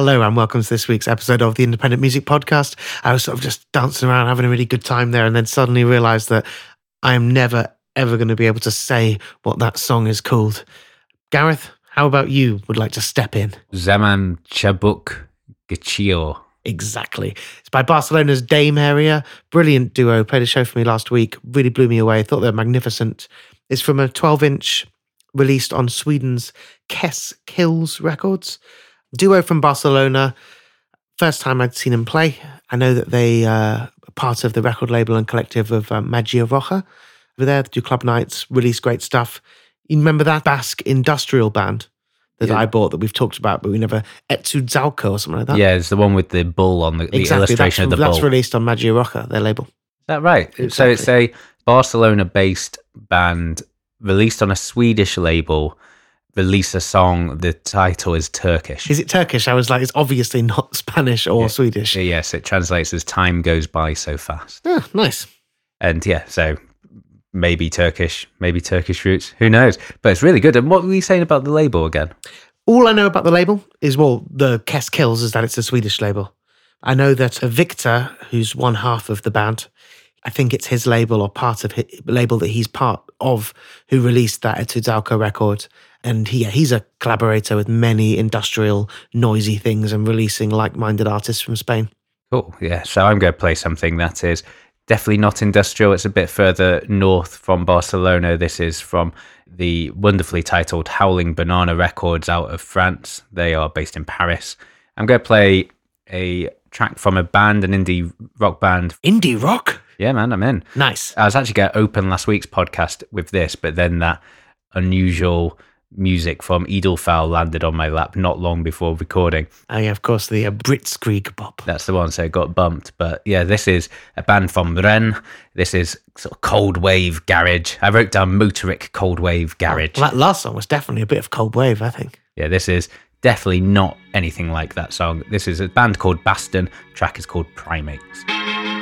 Hello and welcome to this week's episode of the Independent Music Podcast. I was sort of just dancing around, having a really good time there, and then suddenly realized that I am never, ever going to be able to say what that song is called. Gareth, how about you would like to step in? Zaman Chabuk Gachio. Exactly. It's by Barcelona's Dame Area. Brilliant duo. Played a show for me last week. Really blew me away. Thought they were magnificent. It's from a 12 inch released on Sweden's Kess Kills Records duo from Barcelona. First time I'd seen them play. I know that they uh, are part of the record label and collective of um, Magia Roja. Over there, they do club nights, release great stuff. You remember that Basque industrial band that yeah. I bought that we've talked about, but we never Etsudzalco or something like that. Yeah, it's the one with the bull on the, the exactly, illustration of the that's bull. That's released on Magia Roja, their label. Is that right? Exactly. So it's a Barcelona-based band released on a Swedish label release a song. The title is Turkish. Is it Turkish? I was like, it's obviously not Spanish or yeah. Swedish. Yes, it translates as "Time goes by so fast." Oh, nice. And yeah, so maybe Turkish, maybe Turkish roots. Who knows? But it's really good. And what were you saying about the label again? All I know about the label is, well, the Kess Kills is that it's a Swedish label. I know that a Victor, who's one half of the band, I think it's his label or part of his label that he's part of, who released that Etudauka record. And he, yeah, he's a collaborator with many industrial, noisy things and releasing like minded artists from Spain. Cool. Yeah. So I'm going to play something that is definitely not industrial. It's a bit further north from Barcelona. This is from the wonderfully titled Howling Banana Records out of France. They are based in Paris. I'm going to play a track from a band, an indie rock band. Indie rock? Yeah, man, I'm in. Nice. I was actually going to open last week's podcast with this, but then that unusual music from Edelfall landed on my lap not long before recording. Oh, yeah, of course, the uh, Blitzkrieg pop. That's the one, so it got bumped. But yeah, this is a band from Rennes. This is sort of cold wave garage. I wrote down Motorik cold wave garage. Well, that last song was definitely a bit of cold wave, I think. Yeah, this is definitely not anything like that song. This is a band called Baston. Track is called Primates.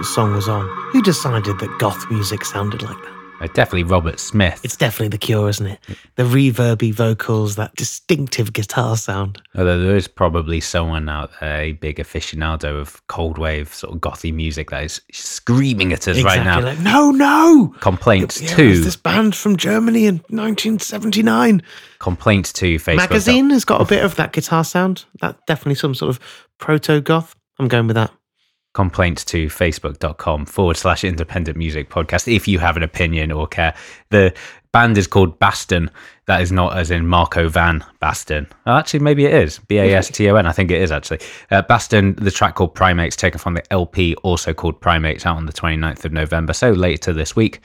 That song was on, who decided that goth music sounded like that? Uh, definitely Robert Smith. It's definitely the cure, isn't it? The reverby vocals, that distinctive guitar sound. Although there is probably someone out there, a big aficionado of cold wave sort of gothy music that is screaming at us right now. Like, no, no. Complaints Yeah, to this band from Germany in 1979. complaints to Facebook. Magazine has got a bit of that guitar sound. That definitely some sort of proto goth. I'm going with that. Complaints to facebook.com forward slash independent music podcast if you have an opinion or care. The band is called Baston. That is not as in Marco Van Basten. Oh, actually, maybe it is. B A S T O N. I think it is actually. Uh, Baston, the track called Primates, taken from the LP, also called Primates, out on the 29th of November. So later this week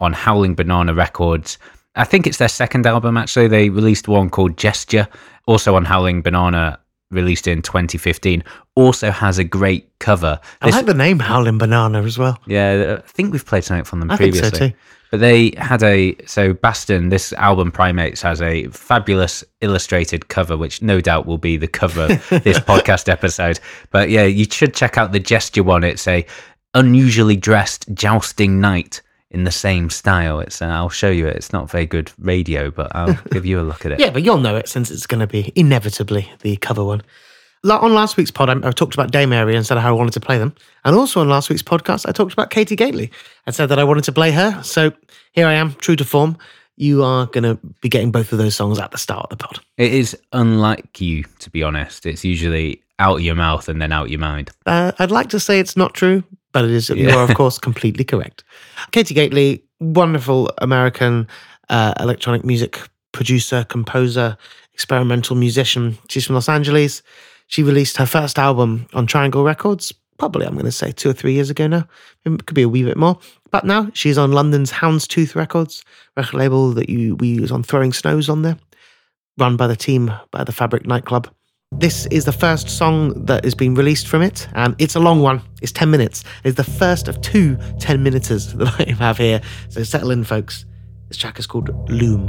on Howling Banana Records. I think it's their second album, actually. They released one called Gesture, also on Howling Banana, released in 2015. Also has a great cover. I This- like the name Howling Banana as well. yeah, I think we've played something from them I so previously. too. But they had a so Baston. This album Primates has a fabulous illustrated cover, which no doubt will be the cover of this podcast episode. But yeah, you should check out the gesture one. It's a unusually dressed jousting knight in the same style. It's uh, I'll show you it. It's not very good radio, but I'll give you a look at it. Yeah, but you'll know it since it's going to be inevitably the cover one. On last week's pod, I, I talked about Dame Area and said how I wanted to play them. And also on last week's podcast, I talked about Katie Gately and said that I wanted to play her. So here I am, true to form. You are going to be getting both of those songs at the start of the pod. It is unlike you, to be honest. It's usually out of your mouth and then out your mind. Uh, I'd like to say it's not true, but it is. you are, of course, completely correct. Katie Gately, wonderful American uh, electronic music producer, composer, experimental musician. She's from Los Angeles. She released her first album on Tri Angle Records, probably, I'm going to say, two or three years ago now. It could be a wee bit more. But now she's on London's Houndstooth Records, record label that you we use on Throwing Snows on there, run by the team by the Fabric nightclub. This is the first song that has been released from it, and it's a long one. It's 10 minutes. It's the first of two 10 minuters that I have here. So settle in, folks. This track is called Loom.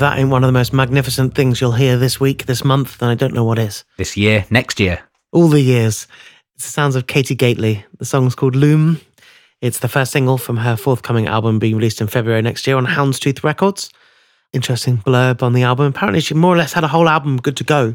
That ain't one of the most magnificent things you'll hear this week, this month, then I don't know what is. This year, next year. All the years. It's the sounds of Katie Gately. The song's called Loom. It's the first single from her forthcoming album being released in February next year on Houndstooth Records. Interesting blurb on the album. Apparently, she more or less had a whole album good to go.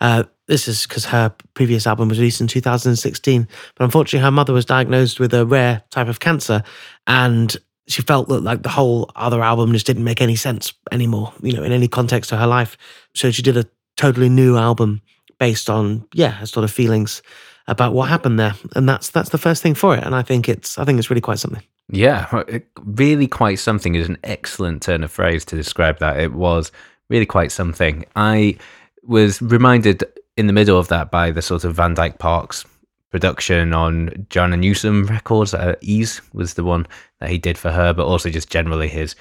Uh, this is because her previous album was released in 2016. But unfortunately, her mother was diagnosed with a rare type of cancer. And she felt that like the whole other album just didn't make any sense anymore, you know, in any context of her life. So she did a totally new album based on, yeah, her sort of feelings about what happened there. And that's that's the first thing for it. And I think it's I think it's really quite something. Yeah, really quite something is an excellent turn of phrase to describe that. It was really quite something. I was reminded in the middle of that by the sort of Van Dyke Parks production on Joanna Newsom records. Uh, Ys was the one that he did for her, but also just generally his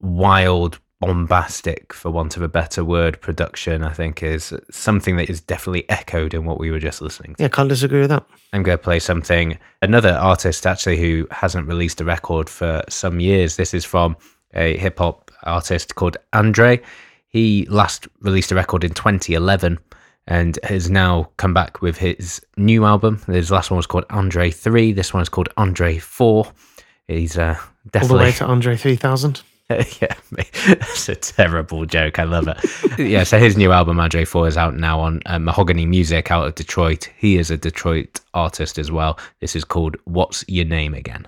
wild, bombastic, for want of a better word, production. I think is something that is definitely echoed in what we were just listening to. Yeah, can't disagree with that. I'm going to play something. Another artist actually who hasn't released a record for some years. This is from a hip hop artist called Andre. He last released a record in 2011 and has now come back with his new album. His last one was called Andre 3. This one is called Andre 4. He's uh, All the definitely way to Andre 3000. yeah, that's a terrible joke. I love it. yeah, so his new album, Andre 4, is out now on uh, Mahogany Music out of Detroit. He is a Detroit artist as well. This is called What's Your Name Again?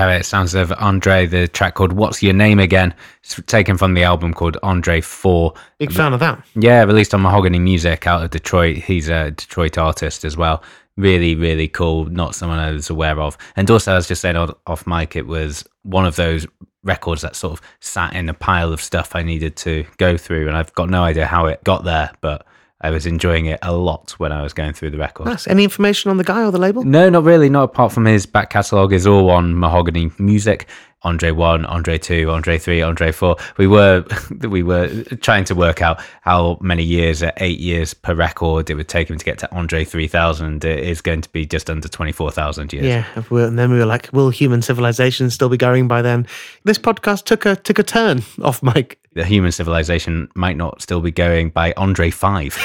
Have it. Sounds of Andre, the track called What's Your Name Again? It's taken from the album called Andre 4. Big fan of that. Yeah, released on Mahogany Music out of Detroit. He's a Detroit artist as well. Really, really cool. Not someone I was aware of. And also, I was just saying off mic, it was one of those records that sort of sat in a pile of stuff I needed to go through. And I've got no idea how it got there, but I was enjoying it a lot when I was going through the record. Nice. Any information on the guy or the label? No, not really. Not apart from his back catalogue is all on Mahogany Music. Andre one, Andre two, Andre three, Andre four. We were we were trying to work out how many years at eight years per record it would take him to get to Andre three thousand. It is going to be just under twenty four thousand years. Yeah, and then we were like, "Will human civilization still be going by then?" This podcast took a took a turn off mic. The human civilization might not still be going by Andre five.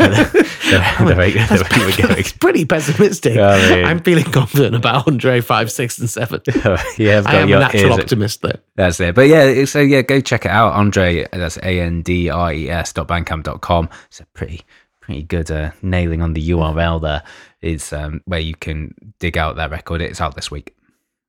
the, the, the the rate we're going. It's pretty pessimistic. I mean- I'm feeling confident about Andre five, six, and seven. yeah, I am a natural optimist, though. That's it. But yeah, so yeah, go check it out. Andre, that's A N D R E S dot bandcamp.com. It's a pretty, pretty good uh, nailing on the URL there. Is um, where you can dig out that record. It's out this week.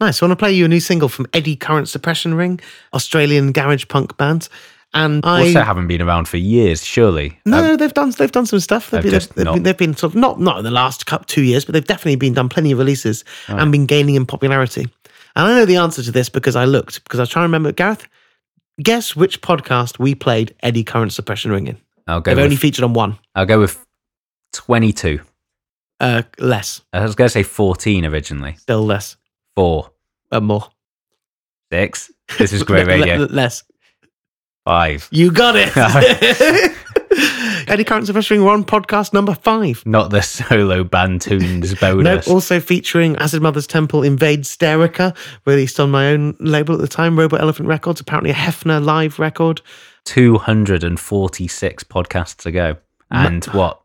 Nice. I want to play you a new single from Eddie Current Suppression Ring, Australian garage punk band. And I Also, haven't been around for years, surely. no, Um, they've done they've done some stuff. They've, been, they've, not- they've been sort of not not in the last couple two years, but they've definitely been done plenty of releases and been gaining in popularity. And I know the answer to this because I looked because I was trying to remember. Gareth, guess which podcast we played Eddie Current Suppression Ring in? I'll go. They've With, only featured on one, I'll go with twenty-two. uh, less, I was going to say fourteen originally. still less, Four, uh, more. six. This is great radio. less. Five. You got it. Eddie Current Suppression Ring, we're on podcast number five. Not the solo band tunes No, bonus. also featuring Acid Mothers Temple Invade Sterica, released on my own label at the time, Robot Elephant Records, apparently a Hefner live record. Two hundred and forty-six podcasts ago, and what?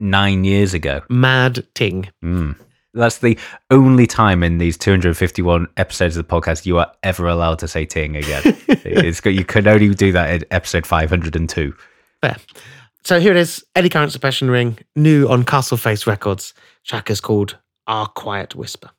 Nine years ago. Mad Ting. Mm. That's the only time in these 251 episodes of the podcast you are ever allowed to say ting again. it's got, you can only do that in episode 502. There. So here it is Eddie Current Suppression Ring, new on Castle Face Records. Track is called Our Quiet Whisper.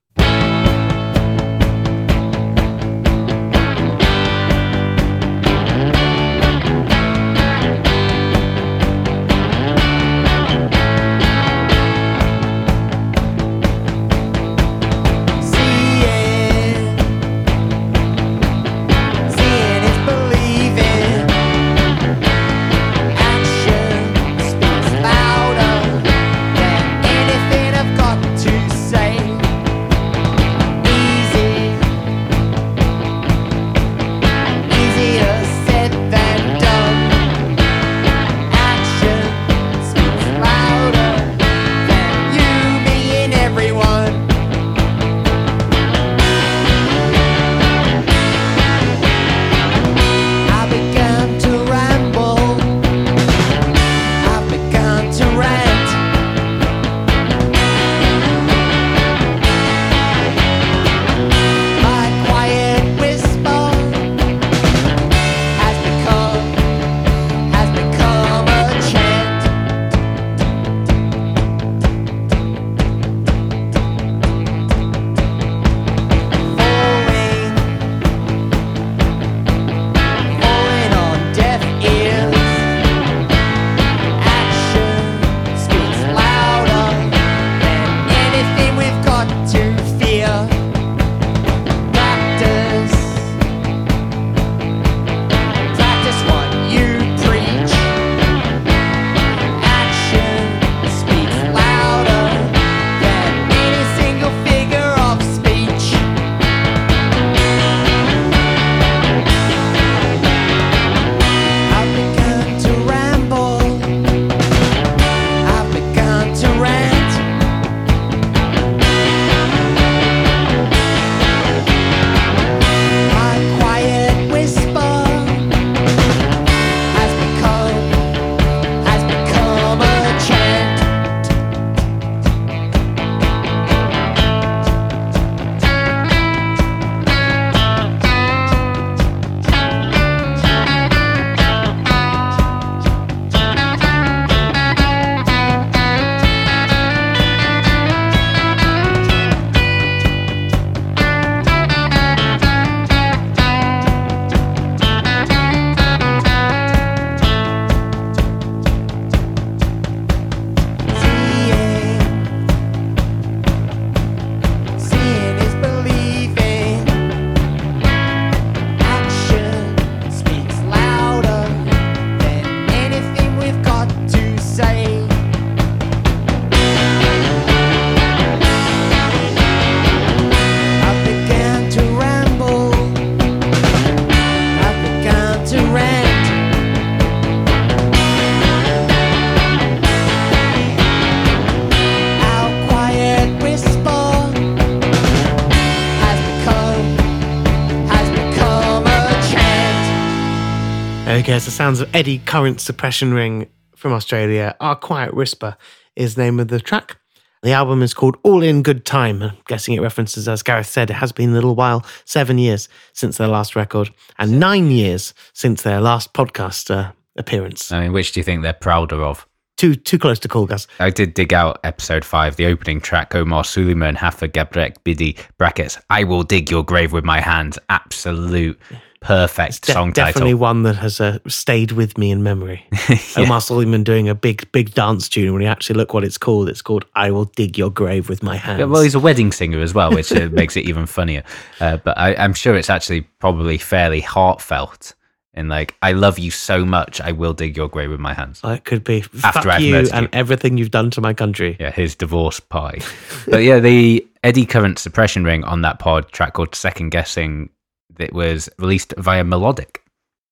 Okay, it's the sounds of Eddie Current Suppression Ring from Australia. Our Quiet Whisper is the name of the track. The album is called All in Good Time. I'm guessing it references, as Gareth said, it has been a little while, seven years since their last record, and nine years since their last podcast uh, appearance. I mean, which do you think they're prouder of? Too too close to call, Gus. I did dig out episode five, the opening track, Omar Souleyman, Hafa Gabrek Bidi, brackets, I will dig your grave with my hands. Absolute perfect De- song definitely title. Definitely one that has uh, stayed with me in memory. Omar Souleyman doing a big, big dance tune. When you actually look what it's called, it's called "I Will Dig Your Grave with My Hands." Yeah, well, he's a wedding singer as well, which uh, makes it even funnier. Uh, but I, I'm sure it's actually probably fairly heartfelt. In like, I love you so much, I will dig your grave with my hands. Oh, it could be After fuck I've you and you. everything you've done to my country. Yeah, his divorce pie. but yeah, the Eddie Current Suppression Ring on that pod track called Second Guessing that was released via Melodic.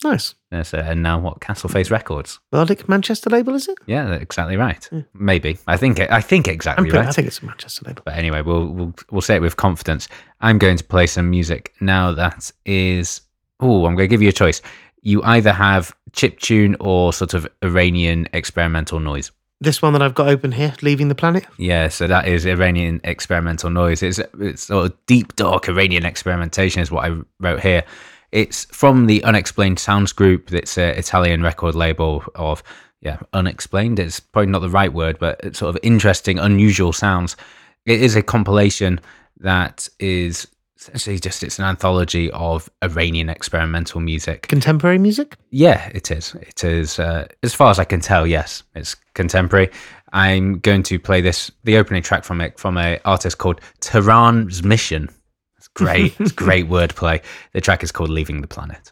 Nice. Yes, uh, and now what? Castleface Records. Melodic Manchester label, is it? Yeah, exactly right. Maybe. I think I think I'm exactly pretty, right. I think it's a Manchester label. But anyway, we'll we'll we'll say it with confidence. I'm going to play some music now. That is, oh, I'm going to give you a choice. You either have chip tune or sort of Iranian experimental noise. This one that I've got open here, Leaving the Planet. Yeah, so that is Iranian experimental noise. It's it's sort of deep dark Iranian experimentation is what I wrote here. It's from the Unexplained Sounds group. It's an Italian record label of yeah, unexplained. It's probably not the right word, but it's sort of interesting, unusual sounds. It is a compilation that is essentially just it's an anthology of Iranian experimental music. Contemporary music? Yeah, it is. It is. Uh, as far as I can tell, yes, it's contemporary. I'm going to play this, the opening track from it, from a artist called Tehran's Mission. It's great. it's great wordplay. The track is called "Leaving the Planet."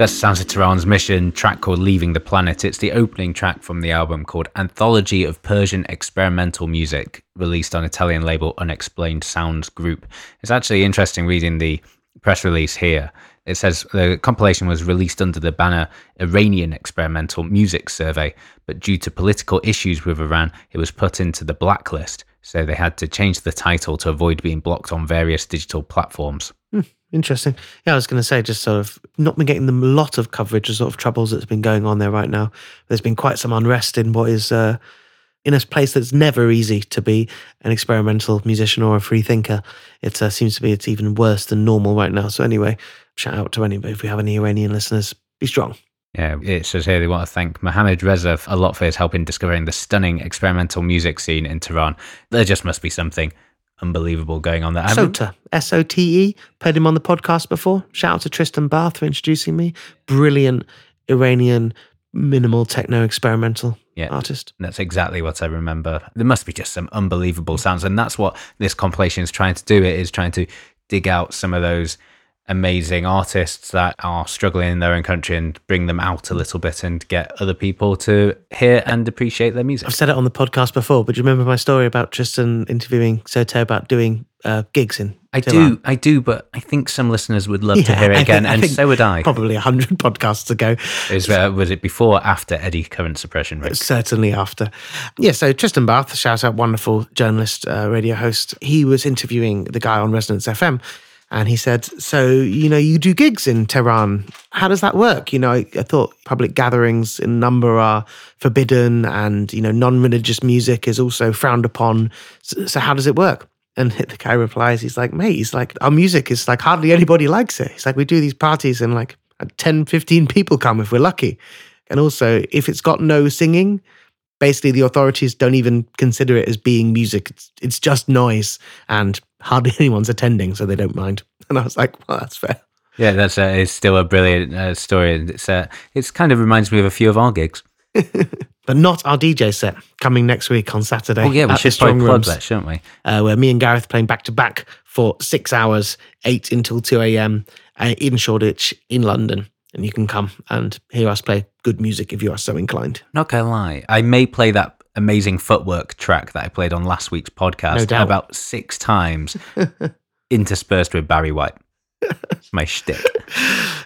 That's of Tehran's Mission track called Leaving the Planet. It's the opening track from the album called Anthology of Persian Experimental Music, released on Italian label Unexplained Sounds Group. It's actually interesting reading the press release here. It says the compilation was released under the banner Iranian Experimental Music Survey, but due to political issues with Iran, it was put into the blacklist. So they had to change the title to avoid being blocked on various digital platforms. Interesting. Yeah, I was going to say, just sort of not been getting them a lot of coverage of sort of troubles that's been going on there right now. There's been quite some unrest in what is uh, in a place that's never easy to be an experimental musician or a free thinker. It uh, seems to be it's even worse than normal right now. So anyway, shout out to anybody if we have any Iranian listeners. Be strong. Yeah, it says here they want to thank Mohammed Reza a lot for his help in discovering the stunning experimental music scene in Tehran. There just must be something unbelievable going on there. Sote, S O T E. Played him on the podcast before. Shout out to Tristan Bath for introducing me. Brilliant Iranian minimal techno experimental Yeah. artist. That's exactly what I remember. There must be just some unbelievable sounds, and that's what this compilation is trying to do. It is trying to dig out some of those amazing artists that are struggling in their own country and bring them out a little bit and get other people to hear and appreciate their music. I've said it on the podcast before, but do you remember my story about Tristan interviewing Sote about doing uh, gigs in? I Tehran? do, I do, but I think some listeners would love to hear it I again, think- and so would I. Probably a hundred podcasts ago. Is uh, was it before, or after Eddie Current Suppression? Rick? Certainly after. Yeah, so Tristan Bath, shout out, wonderful journalist, uh, radio host. He was interviewing the guy on Resonance FM. And he said, So, you know, you do gigs in Tehran. How does that work? You know, I, I thought public gatherings in number are forbidden and, you know, non religious music is also frowned upon. So, so, how does it work? And the guy replies, He's like, Mate, he's like, our music is like hardly anybody likes it. He's like, We do these parties and like uh, 10, 15 people come if we're lucky. And also, if it's got no singing, basically the authorities don't even consider it as being music. It's, it's just noise and hardly anyone's attending, so they don't mind. And I was like, well, that's fair. Yeah, that's uh, it's still a brilliant uh, story. and It's uh, it's kind of reminds me of a few of our gigs. But not our DJ set coming next week on Saturday. Oh yeah, we should probably plug that, shouldn't we? uh, where me and Gareth playing back to back for six hours, eight until two a.m. Uh, in Shoreditch in London, and you can come and hear us play good music if you are so inclined. Not gonna lie, I may play that amazing footwork track that I played on last week's podcast No about six times, interspersed with Barry White. It's my shtick.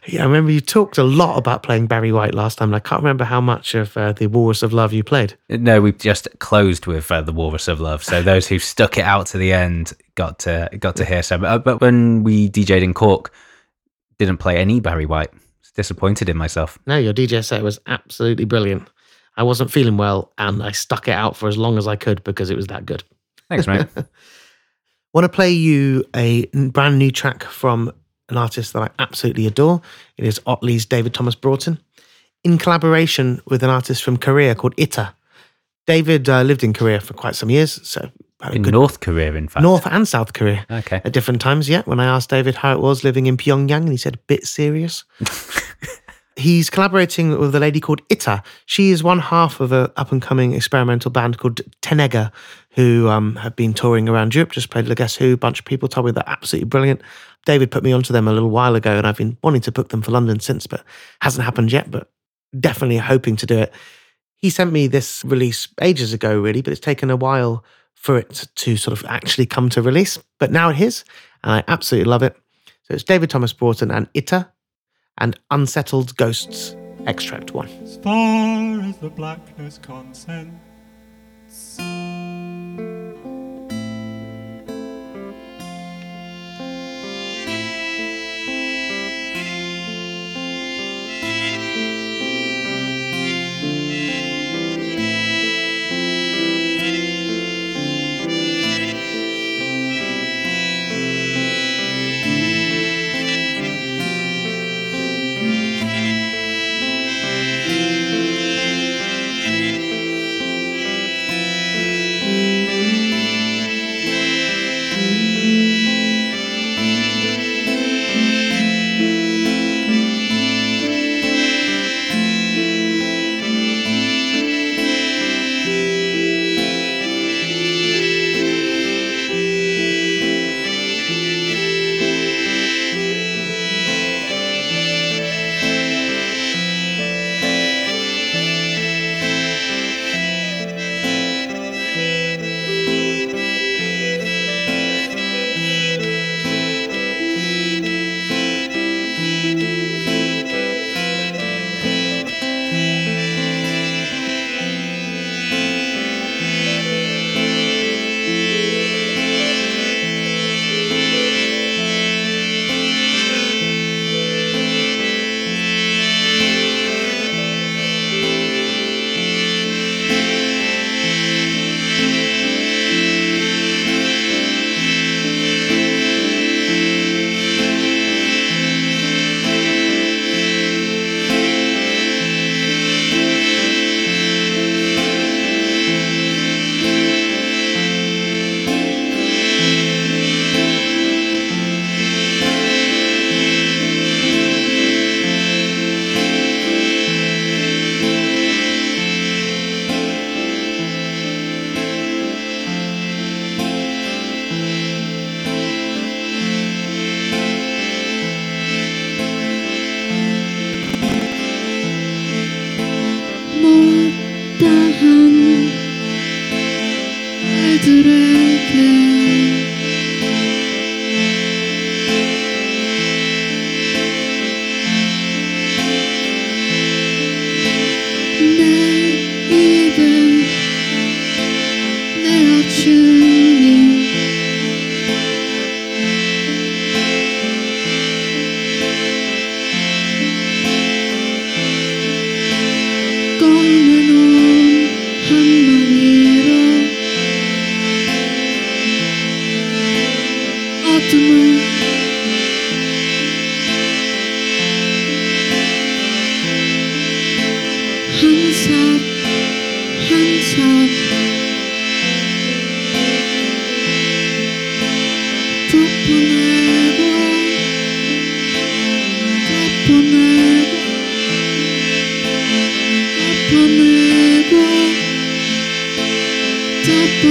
Yeah, I remember you talked a lot about playing Barry White last time. and I can't remember how much of uh, the Walrus of Love you played. No, we've just closed with uh, the Walrus of Love. So those who stuck it out to the end got to got to hear some. Uh, but when we DJ'd in Cork, didn't play any Barry White. Disappointed in myself. No, your DJ set was absolutely brilliant. I wasn't feeling well, and I stuck it out for as long as I could because it was that good. Thanks, mate. Want to play you a brand new track from an artist that I absolutely adore. It is Otley's David Thomas Broughton, in collaboration with an artist from Korea called Itta. David uh, lived in Korea for quite some years, so had a in good North Korea, in fact. North and South Korea Okay. at different times. Yeah, when I asked David how it was living in Pyongyang, and he said, "Bit serious." He's collaborating with a lady called Itta. She is one half of a up and coming experimental band called Tenega, who um, have been touring around Europe. Just played Le Guess Who. A bunch of people told me they're absolutely brilliant. David put me onto them a little while ago, and I've been wanting to book them for London since, but hasn't happened yet. But definitely hoping to do it. He sent me this release ages ago, really, but it's taken a while for it to sort of actually come to release. But now it is, and I absolutely love it. So it's David Thomas Broughton and Itta and Unsettled Ghosts, Extract 1. As far as the blackness consents.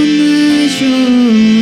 measure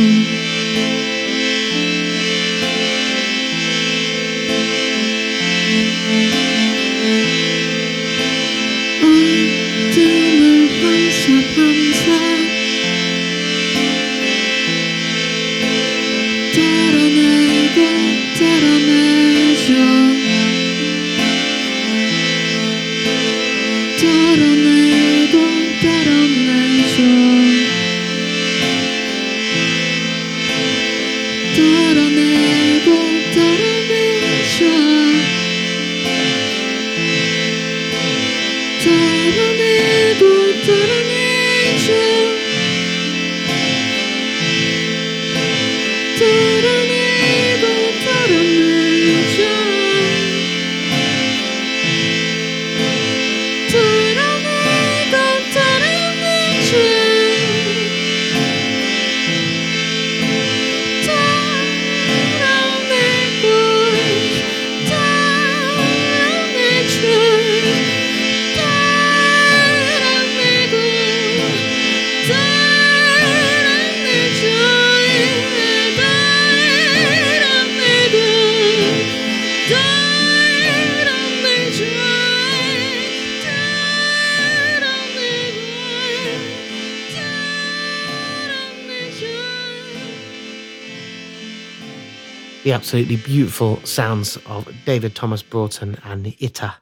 absolutely beautiful sounds of David Thomas Broughton and Itta.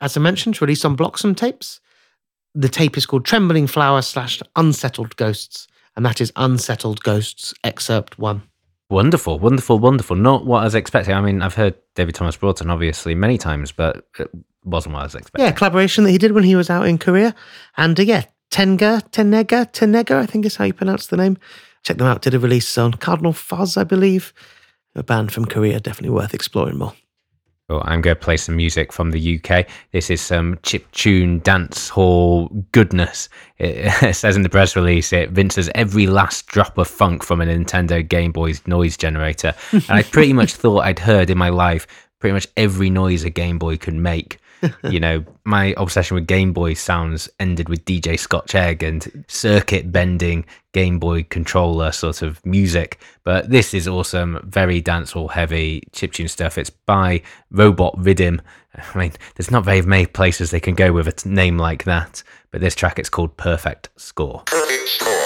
As I mentioned, released on Bloxham tapes. The tape is called Trembling Flower slash Unsettled Ghosts, and that is Unsettled Ghosts, excerpt one. Wonderful, wonderful, wonderful. Not what I was expecting. I mean, I've heard David Thomas Broughton obviously many times, but it wasn't what I was expecting. Yeah, collaboration that he did when he was out in Korea. And uh, yeah, Tenga, Tenega, Tenega, I think is how you pronounce the name. Check them out. Did a release on Cardinal Fuzz, I believe. A band from Korea, definitely worth exploring more. Well, I'm going to play some music from the UK. This is some chip tune dance hall goodness. It, says in the press release it rinses every last drop of funk from a Nintendo Game Boy's noise generator. and I pretty much thought I'd heard in my life pretty much every noise a Game Boy could make. you know, my obsession with Game Boy sounds ended with DJ Scotch Egg and circuit bending Game Boy controller sort of music. But this is awesome, very dancehall heavy chiptune stuff. It's by Robot Rhythm. I mean, there's not very many places they can go with a name like that. But this track, it's called Perfect Score. Perfect Score.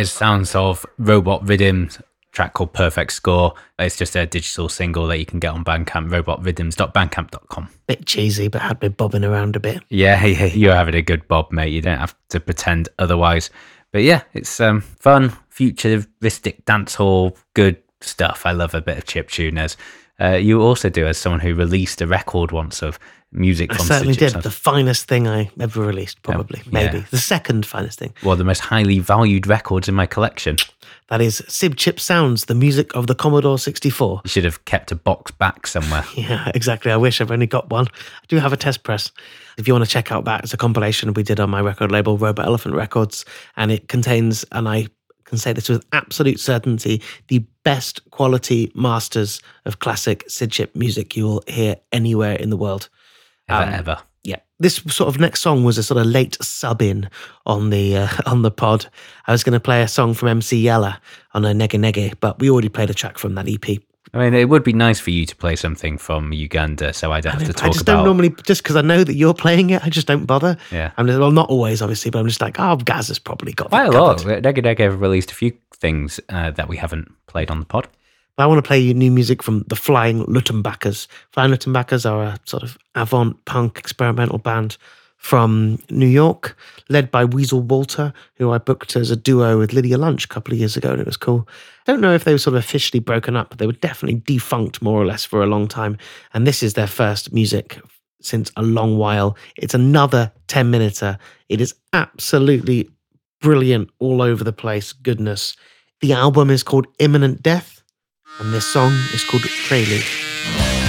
There is sounds of Robot Rhythms track called Perfect Score. It's just a digital single that you can get on Bandcamp, robotrhythms.bandcamp.com. Bit cheesy, but had me bobbing around a bit. Yeah, yeah, you're having a good bob, mate. You don't have to pretend otherwise. But yeah, it's um, fun, futuristic dancehall, good stuff. I love a bit of chip tuners. Uh, you also do as someone who released a record once of music I certainly did. The finest thing I ever released, probably. Maybe. yeah. The second finest thing. One of the most highly valued records in my collection. That is Sid Chip Sounds, the music of the Commodore 64. You should have kept a box back somewhere. Yeah, exactly. I wish I've only got one. I do have a test press. If you want to check out that, it's a compilation we did on my record label, Robot Elephant Records, and it contains, and I can say this with absolute certainty, the best quality masters of classic Sid Chip music you will hear anywhere in the world. Ever, Um, ever. Yeah, this sort of next song was a sort of late sub in on the uh, on the pod. I was going to play a song from MC Yallah on a Nyege Nyege, but we already played a track from that EP. I mean, it would be nice for you to play something from Uganda, so I don't have to talk. I talk just about. don't normally just because I know that you're playing it. I just don't bother. Yeah. I'm just, well, not always, obviously, but I'm just like, oh, Gaz has probably got Quite that a lot. Nyege Nyege have released a few things uh, that we haven't played on the pod. But I want to play you new music from the Flying Luttenbachers. Flying Luttenbachers are a sort of avant punk experimental band from New York, led by Weasel Walter, who I booked as a duo with Lydia Lunch a couple of years ago, and it was cool. I don't know if they were sort of officially broken up, but they were definitely defunct more or less for a long time. And this is their first music since a long while. It's another 10 minuter. It is absolutely brilliant, all over the place goodness. The album is called Imminent Death, and this song is called Prelude.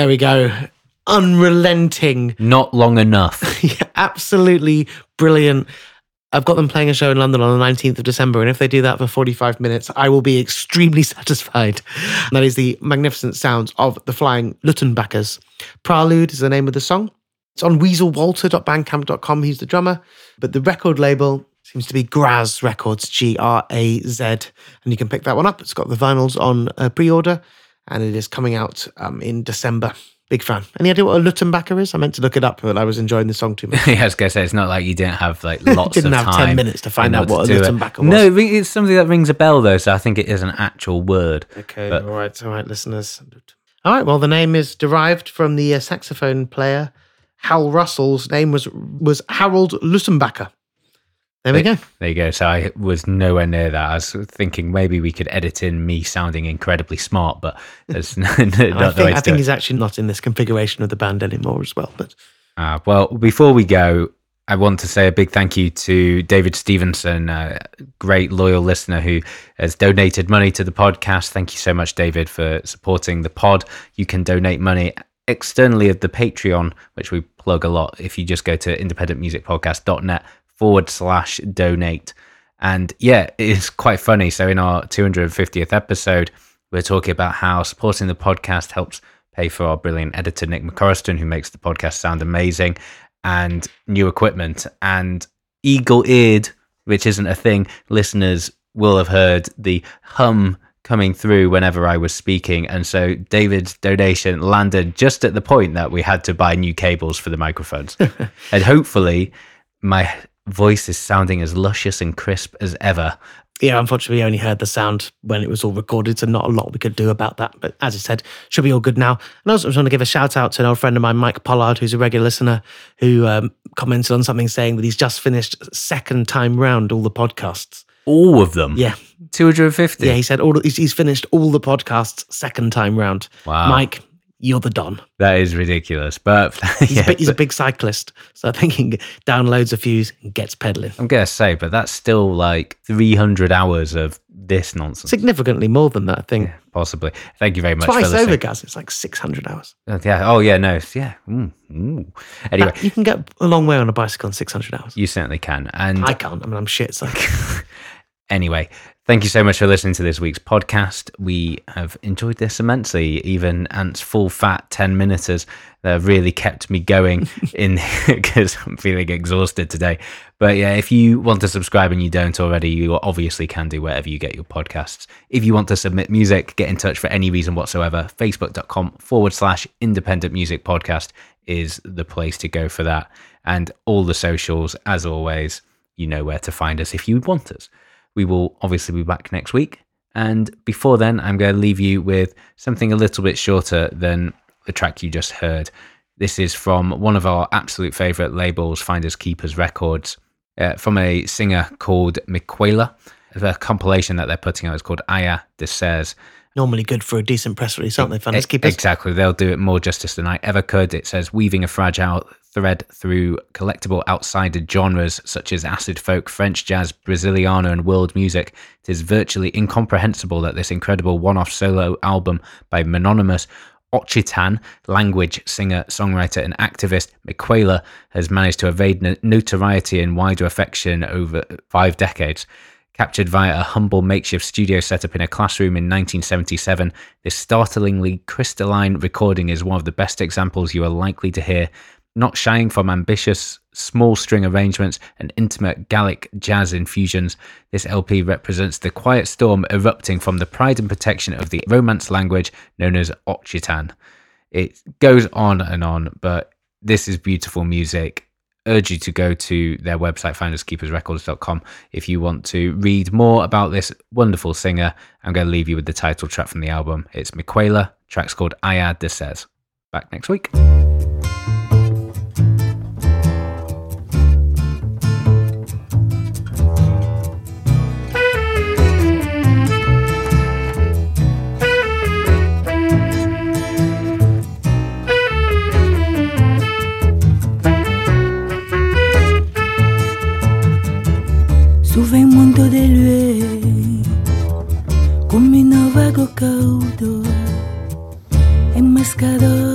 There we go. Unrelenting. Not long enough. Yeah, absolutely brilliant. I've got them playing a show in London on the 19th of December, and if they do that for 45 minutes, I will be extremely satisfied. And that is the magnificent sounds of the Flying Luttenbachers. Prelude is the name of the song. It's on weaselwalter.bandcamp.com. He's the drummer, but the record label seems to be Graz Records, G R A Z. And you can pick that one up. It's got the vinyls on uh, pre order, and it is coming out um, in December. Big fan. Any idea what a Luttenbacher is? I meant to look it up, but I was enjoying the song too much. yeah, I was gonna say it's not like you didn't have like lots Didn't of have time. 10 minutes to find out what a to do. Luttenbacher was. No, it's something that rings a bell though, so I think it is an actual word. Okay, But- all right, all right, listeners. All right, well, the name is derived from the uh, saxophone player Hal Russell's name was was Harold Luttenbacher. There we go. There you go. So I was nowhere near that. I was thinking maybe we could edit in me sounding incredibly smart, but there's not I the way think, I think he's actually not in this configuration of the band anymore as well. But Uh, well, before we go, I want to say a big thank you to David Stevenson, a great loyal listener who has donated money to the podcast. Thank you so much, David, for supporting the pod. You can donate money externally at the Patreon, which we plug a lot. If you just go to independentmusicpodcast.net forward slash donate. And yeah, it's quite funny. So in our 250th episode, we're talking about how supporting the podcast helps pay for our brilliant editor, Nick McCorriston, who makes the podcast sound amazing, and new equipment. And eagle eared, which isn't a thing, listeners will have heard the hum coming through whenever I was speaking. And so David's donation landed just at the point that we had to buy new cables for the microphones. and hopefully, my voice is sounding as luscious and crisp as ever. yeah, unfortunately, we only heard the sound when it was all recorded, so not a lot we could do about that. But as I said, should be all good now. And I also just want to give a shout out to an old friend of mine, Mike Pollard, who's a regular listener, who um, commented on something saying that he's just finished second time round all the podcasts. All of them. Yeah, 250. yeah, he said all he's, he's finished all the podcasts second time round. Wow. Mike, you're the don. That is ridiculous. But He's, yeah, a, big, he's a big cyclist, so I think he downloads a few and gets pedaling. I'm going to say, but that's still like 300 hours of this nonsense. Significantly more than that, I think. Possibly. Thank you very much for Twice over, Gaz. It's like 600 hours. Uh, Yeah. Oh, yeah. No. Yeah. Mm, mm. Anyway, That- you can get a long way on a bicycle in 600 hours. you certainly can. And I can't. I mean, I'm shit. So Anyway, thank you so much for listening to this week's podcast. We have enjoyed this immensely. Even Ant's full fat 10 minuters that really kept me going in because I'm feeling exhausted today. But yeah, if you want to subscribe and you don't already, you obviously can do wherever you get your podcasts. If you want to submit music, get in touch for any reason whatsoever. Facebook.com forward slash independent music podcast is the place to go for that. And all the socials, as always, you know where to find us if you want us. We will obviously be back next week. And before then, I'm going to leave you with something a little bit shorter than the track you just heard. This is from one of our absolute favorite labels, Finders Keepers Records, uh, from a singer called Miquela. The compilation that they're putting out is called Aya de Serres. normally good for a decent press release, aren't they? Finders Keepers. Exactly. They'll do it more justice than I ever could. It says weaving a fragile thread through collectible outsider genres such as acid folk, French jazz, Braziliana, and world music. It is virtually incomprehensible that this incredible one off solo album by mononymous Occitan language singer, songwriter, and activist Miquela has managed to evade notoriety and wider affection over five decades. Captured via a humble makeshift studio setup in a classroom in 1977, this startlingly crystalline recording is one of the best examples you are likely to hear. Not shying from ambitious, small string arrangements and intimate Gallic jazz infusions, this LP represents the quiet storm erupting from the pride and protection of the Romance language known as Occitan. It goes on and on, but this is beautiful music urge you to go to their website, finderskeepersrecords.com, if you want to read more about this wonderful singer. I'm going to leave you with the title track from the album. It's Miquela, track's called Aya de Ses. Back next week. Mondo de lui come un vago caudo Enmascado